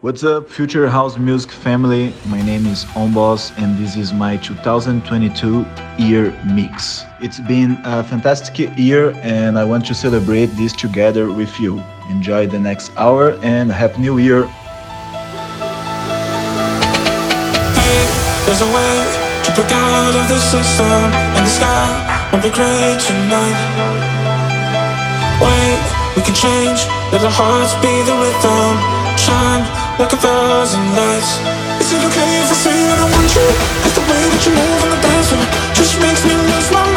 What's up, Future House Music family? My name is Ownboss, and this is my 2022 year mix. It's been a fantastic year, and I want to celebrate this together with you. Enjoy the next hour, and Happy New Year! Hey, there's a way to break out of the system, and the sky will be gray tonight. Wait, we can change, let our hearts be the rhythm. Shine like a thousand lights Is it okay if I say I don't want you? Cause the way that you move on the dance floor Just makes me lose my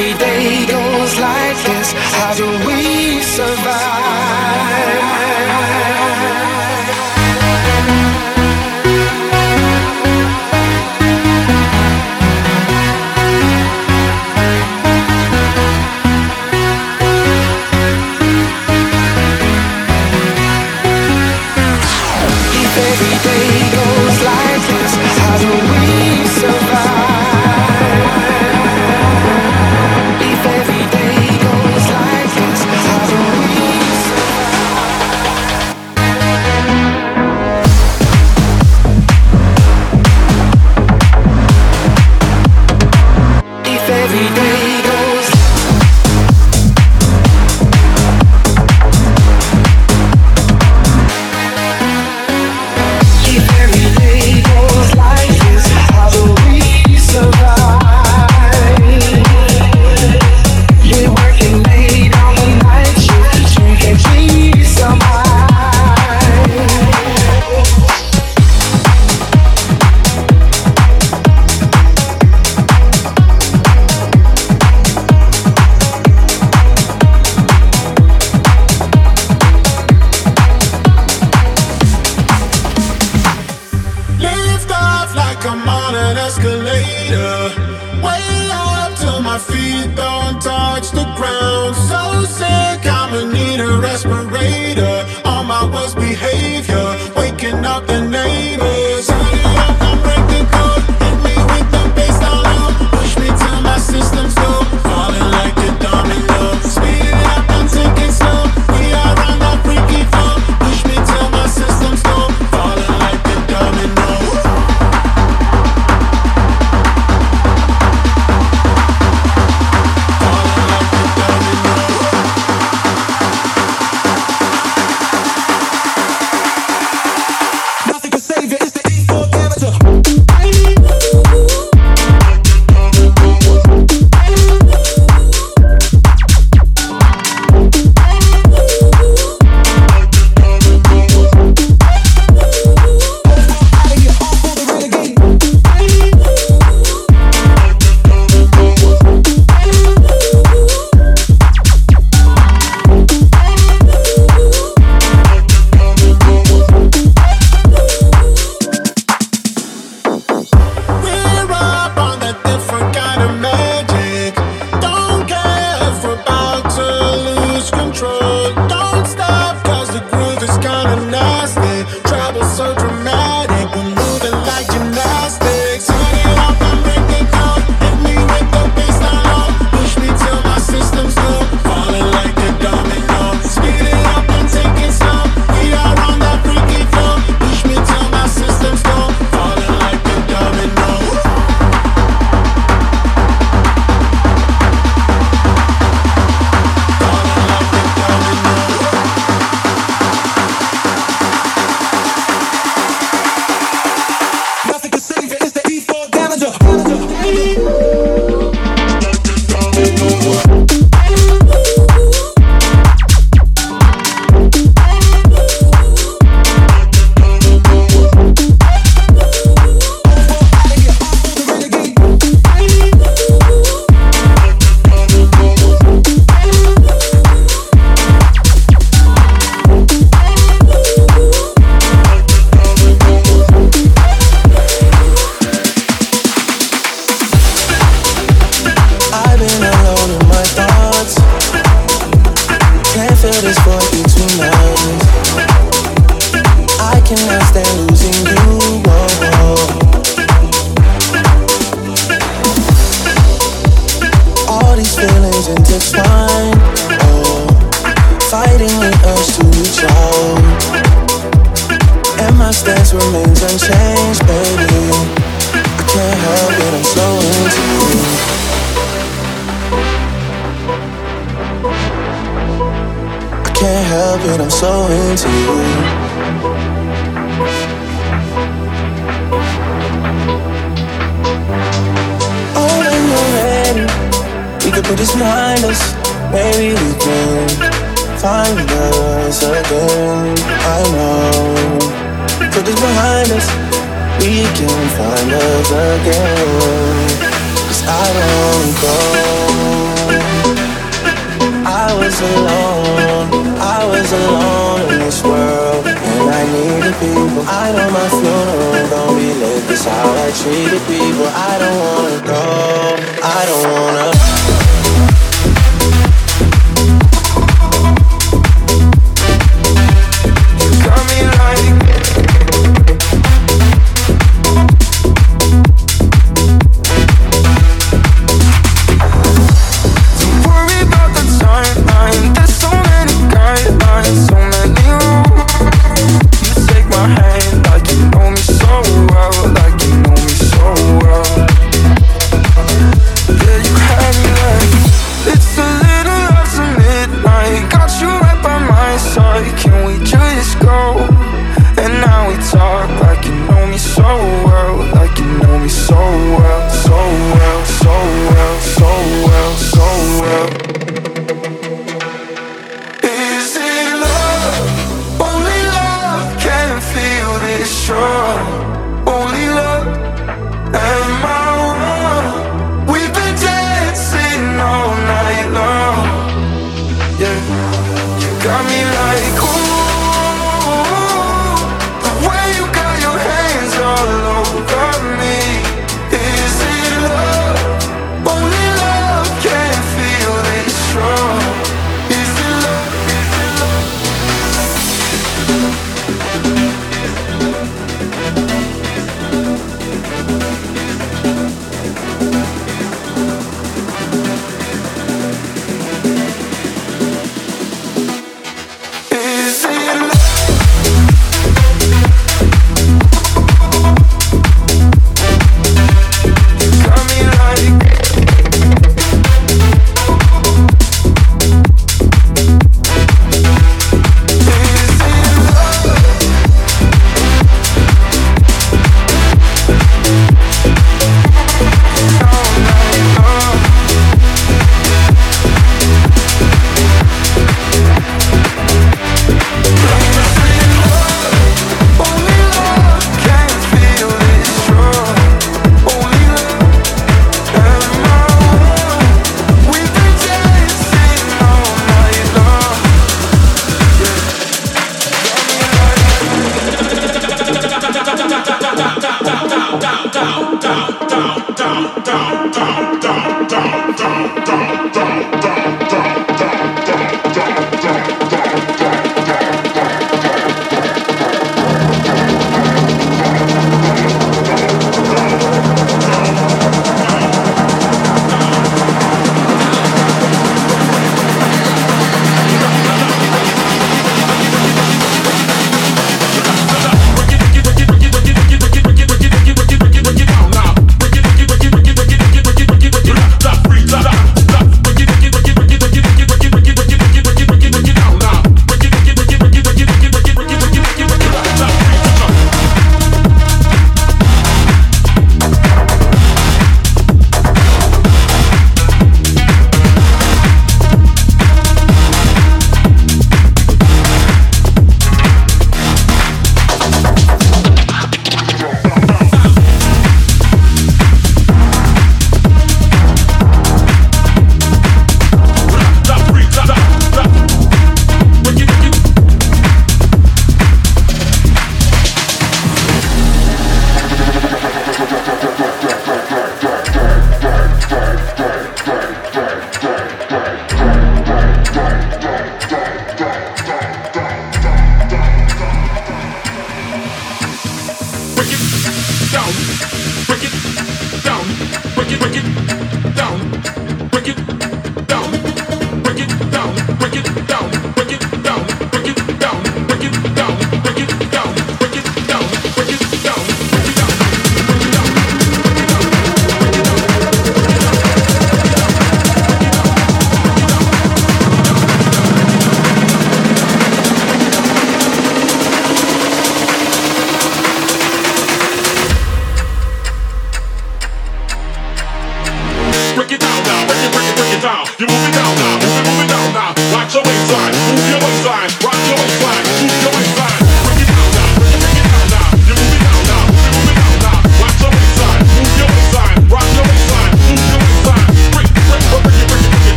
every day goes like this, how do we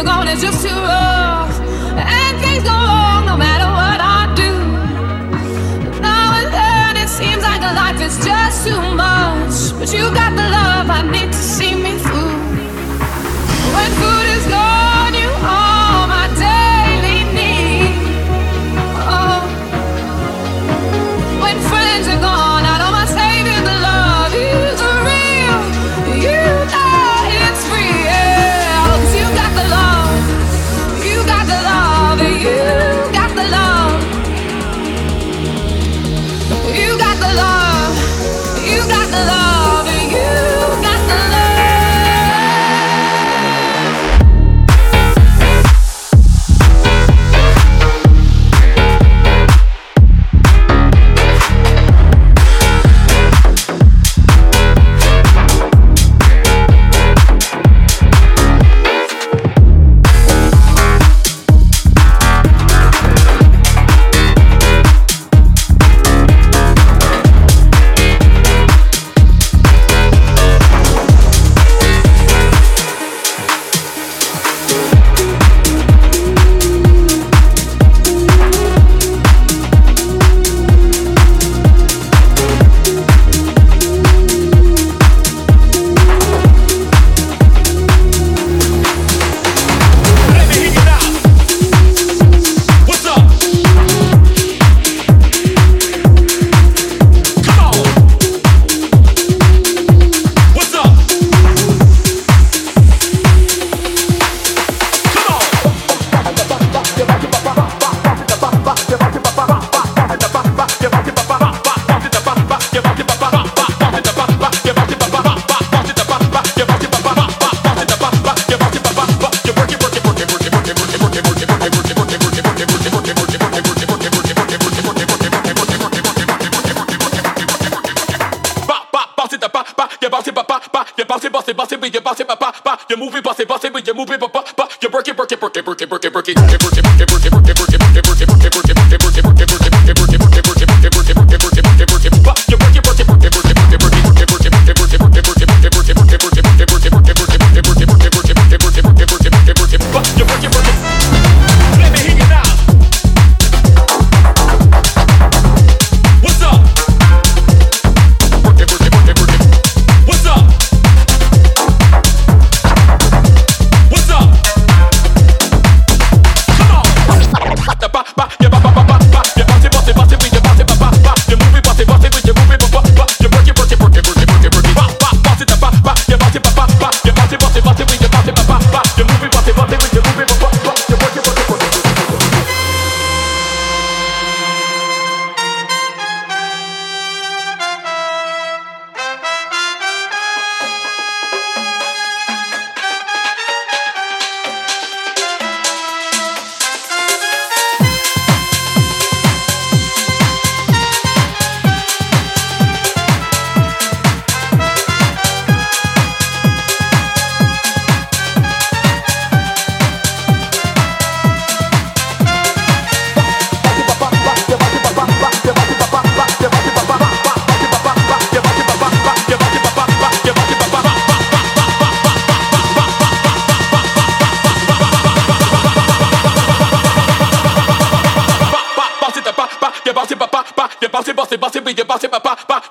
are gonna just too rough, and things go wrong.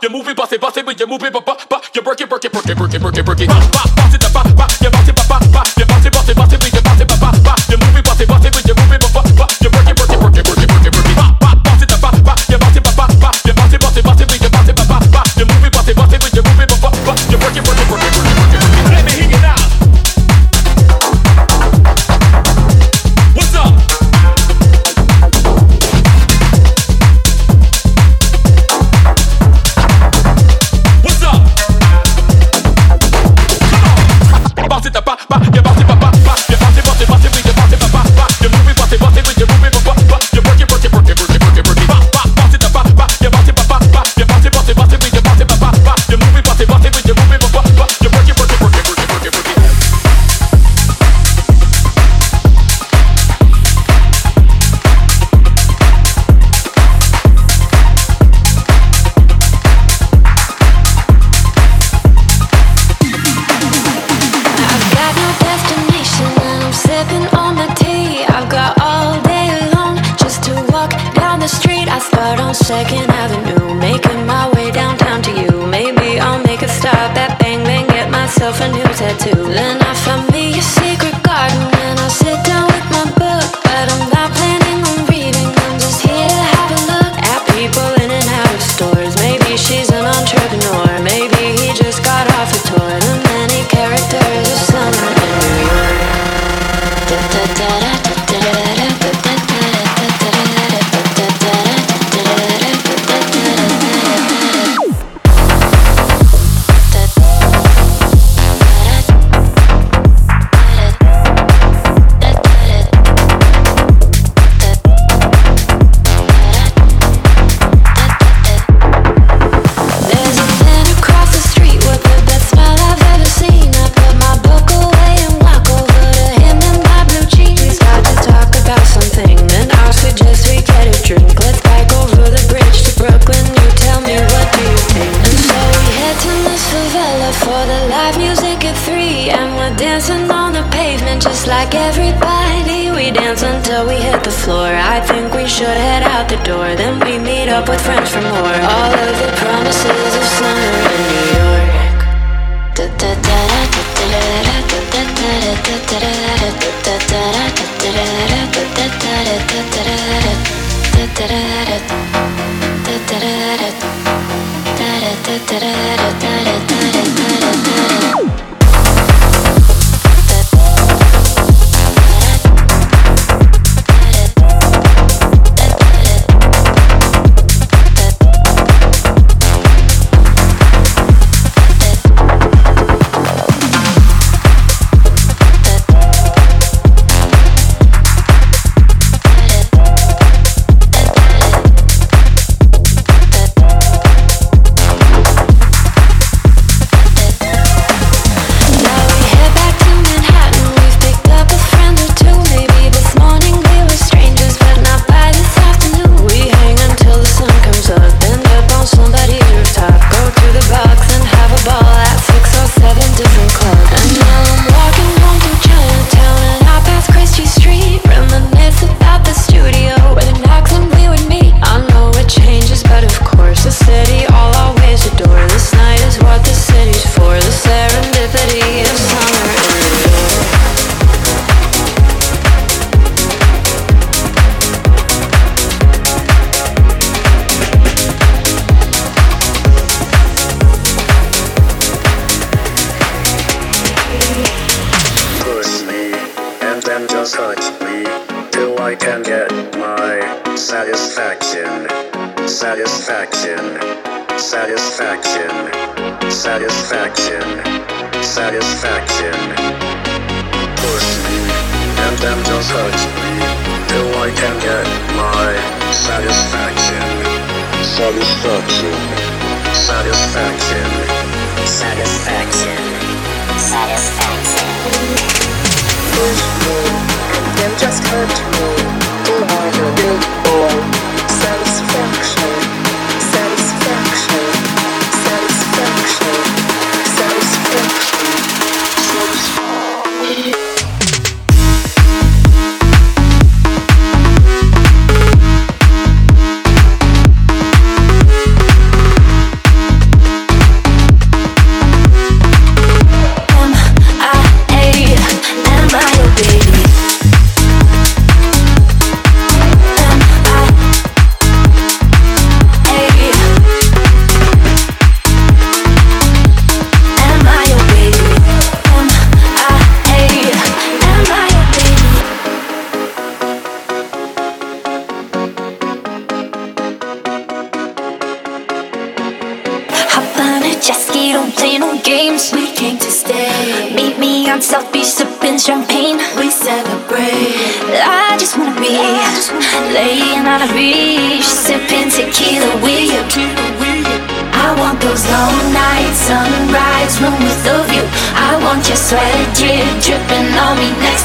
You move it, bust it, bust it, but you move it, but but but you break it, break it, break it, break it, break it, break it, bop, bop, bop it. Sweat drip dripping on me next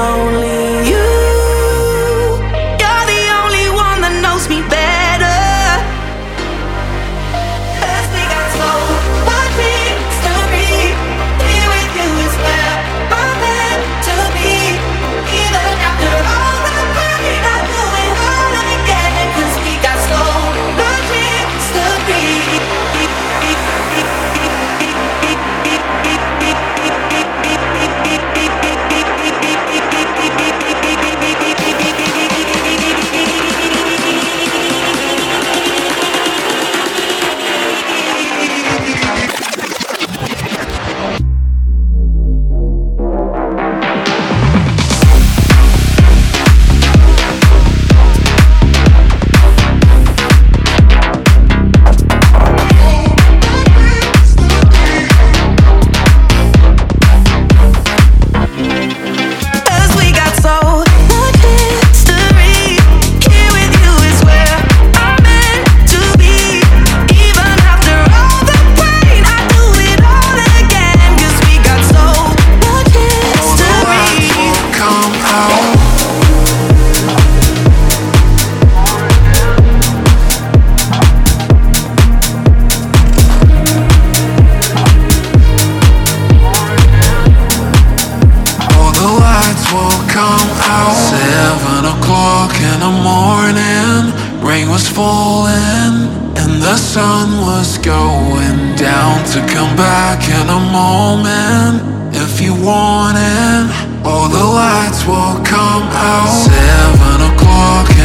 Yeah, down to come back in a moment if you want it. All the lights will come out. Seven o'clock.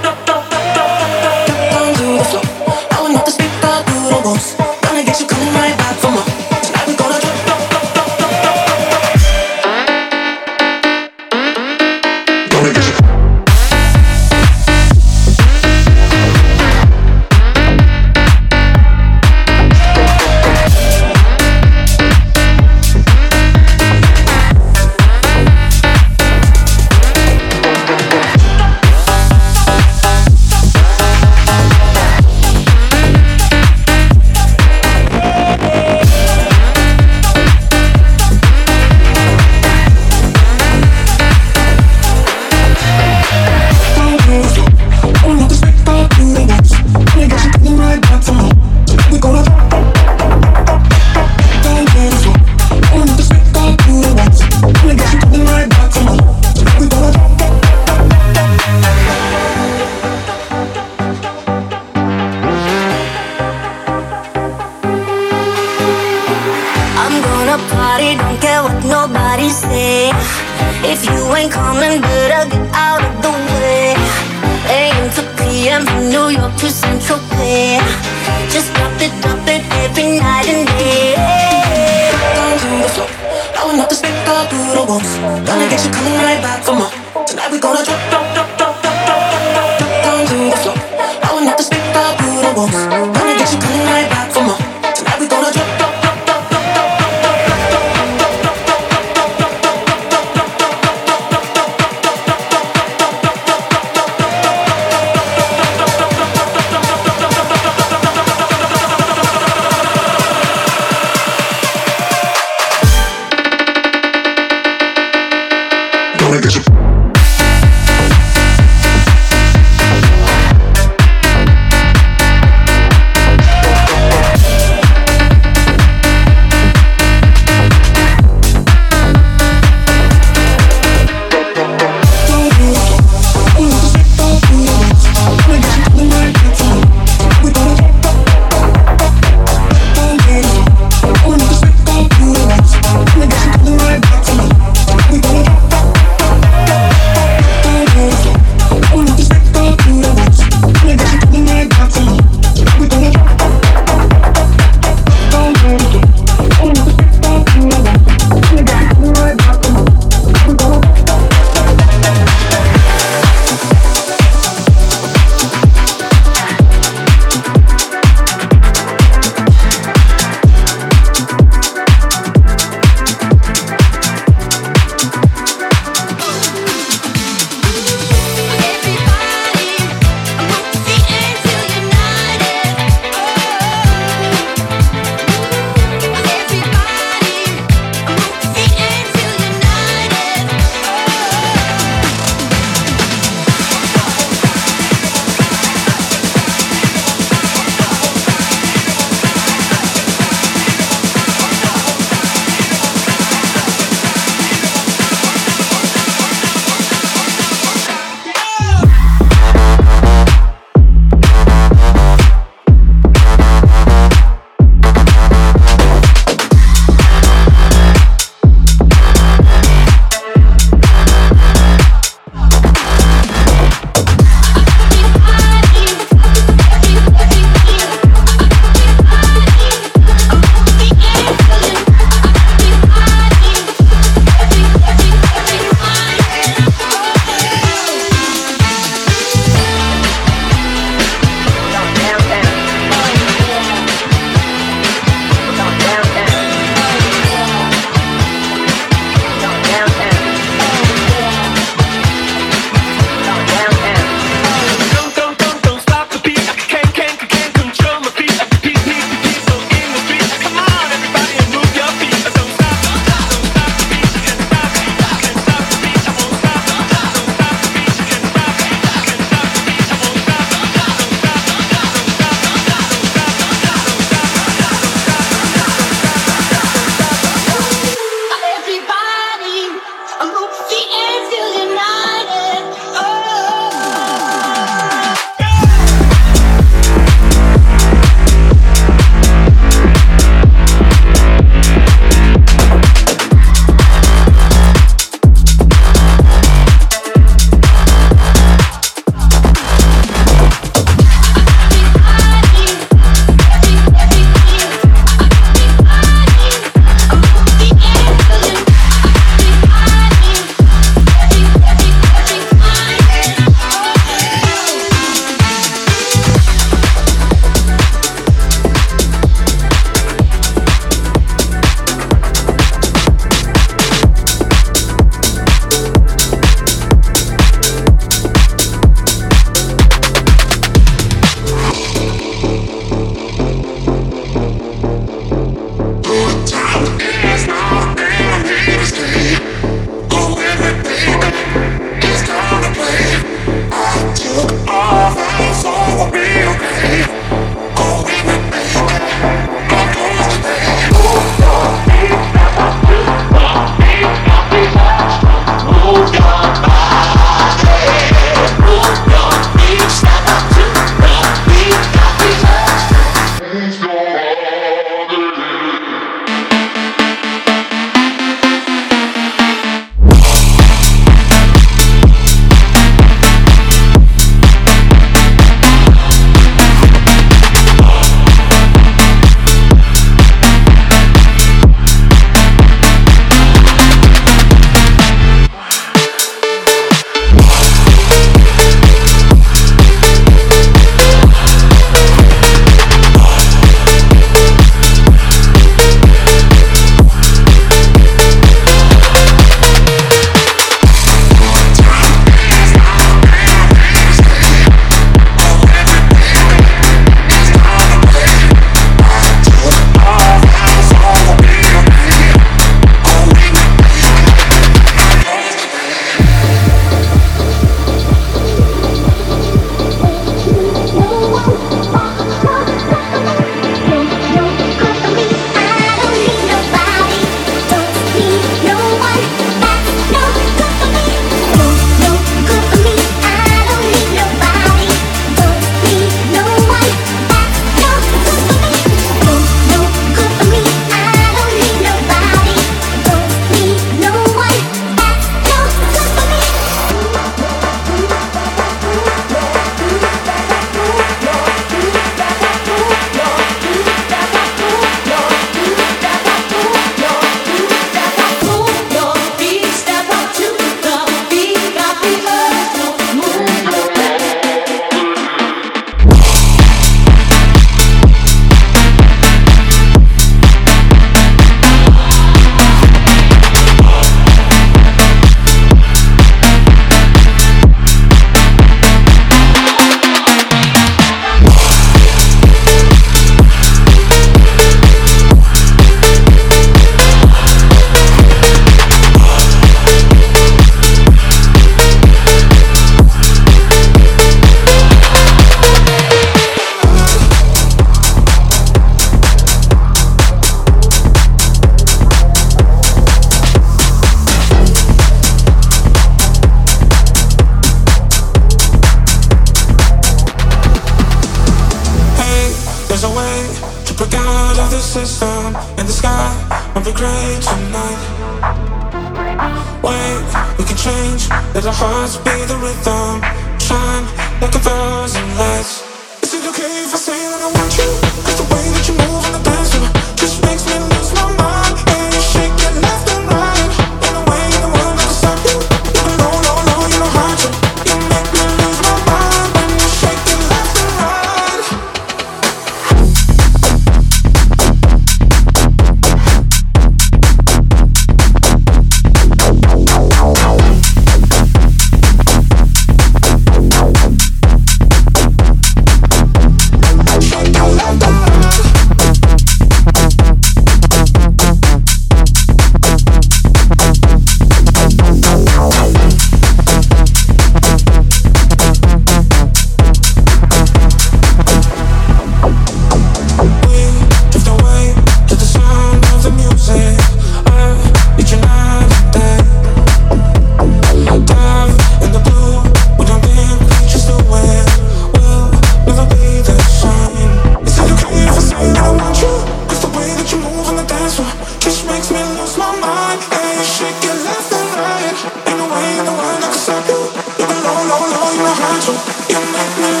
mucho.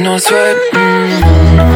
No sweat. Mm. It's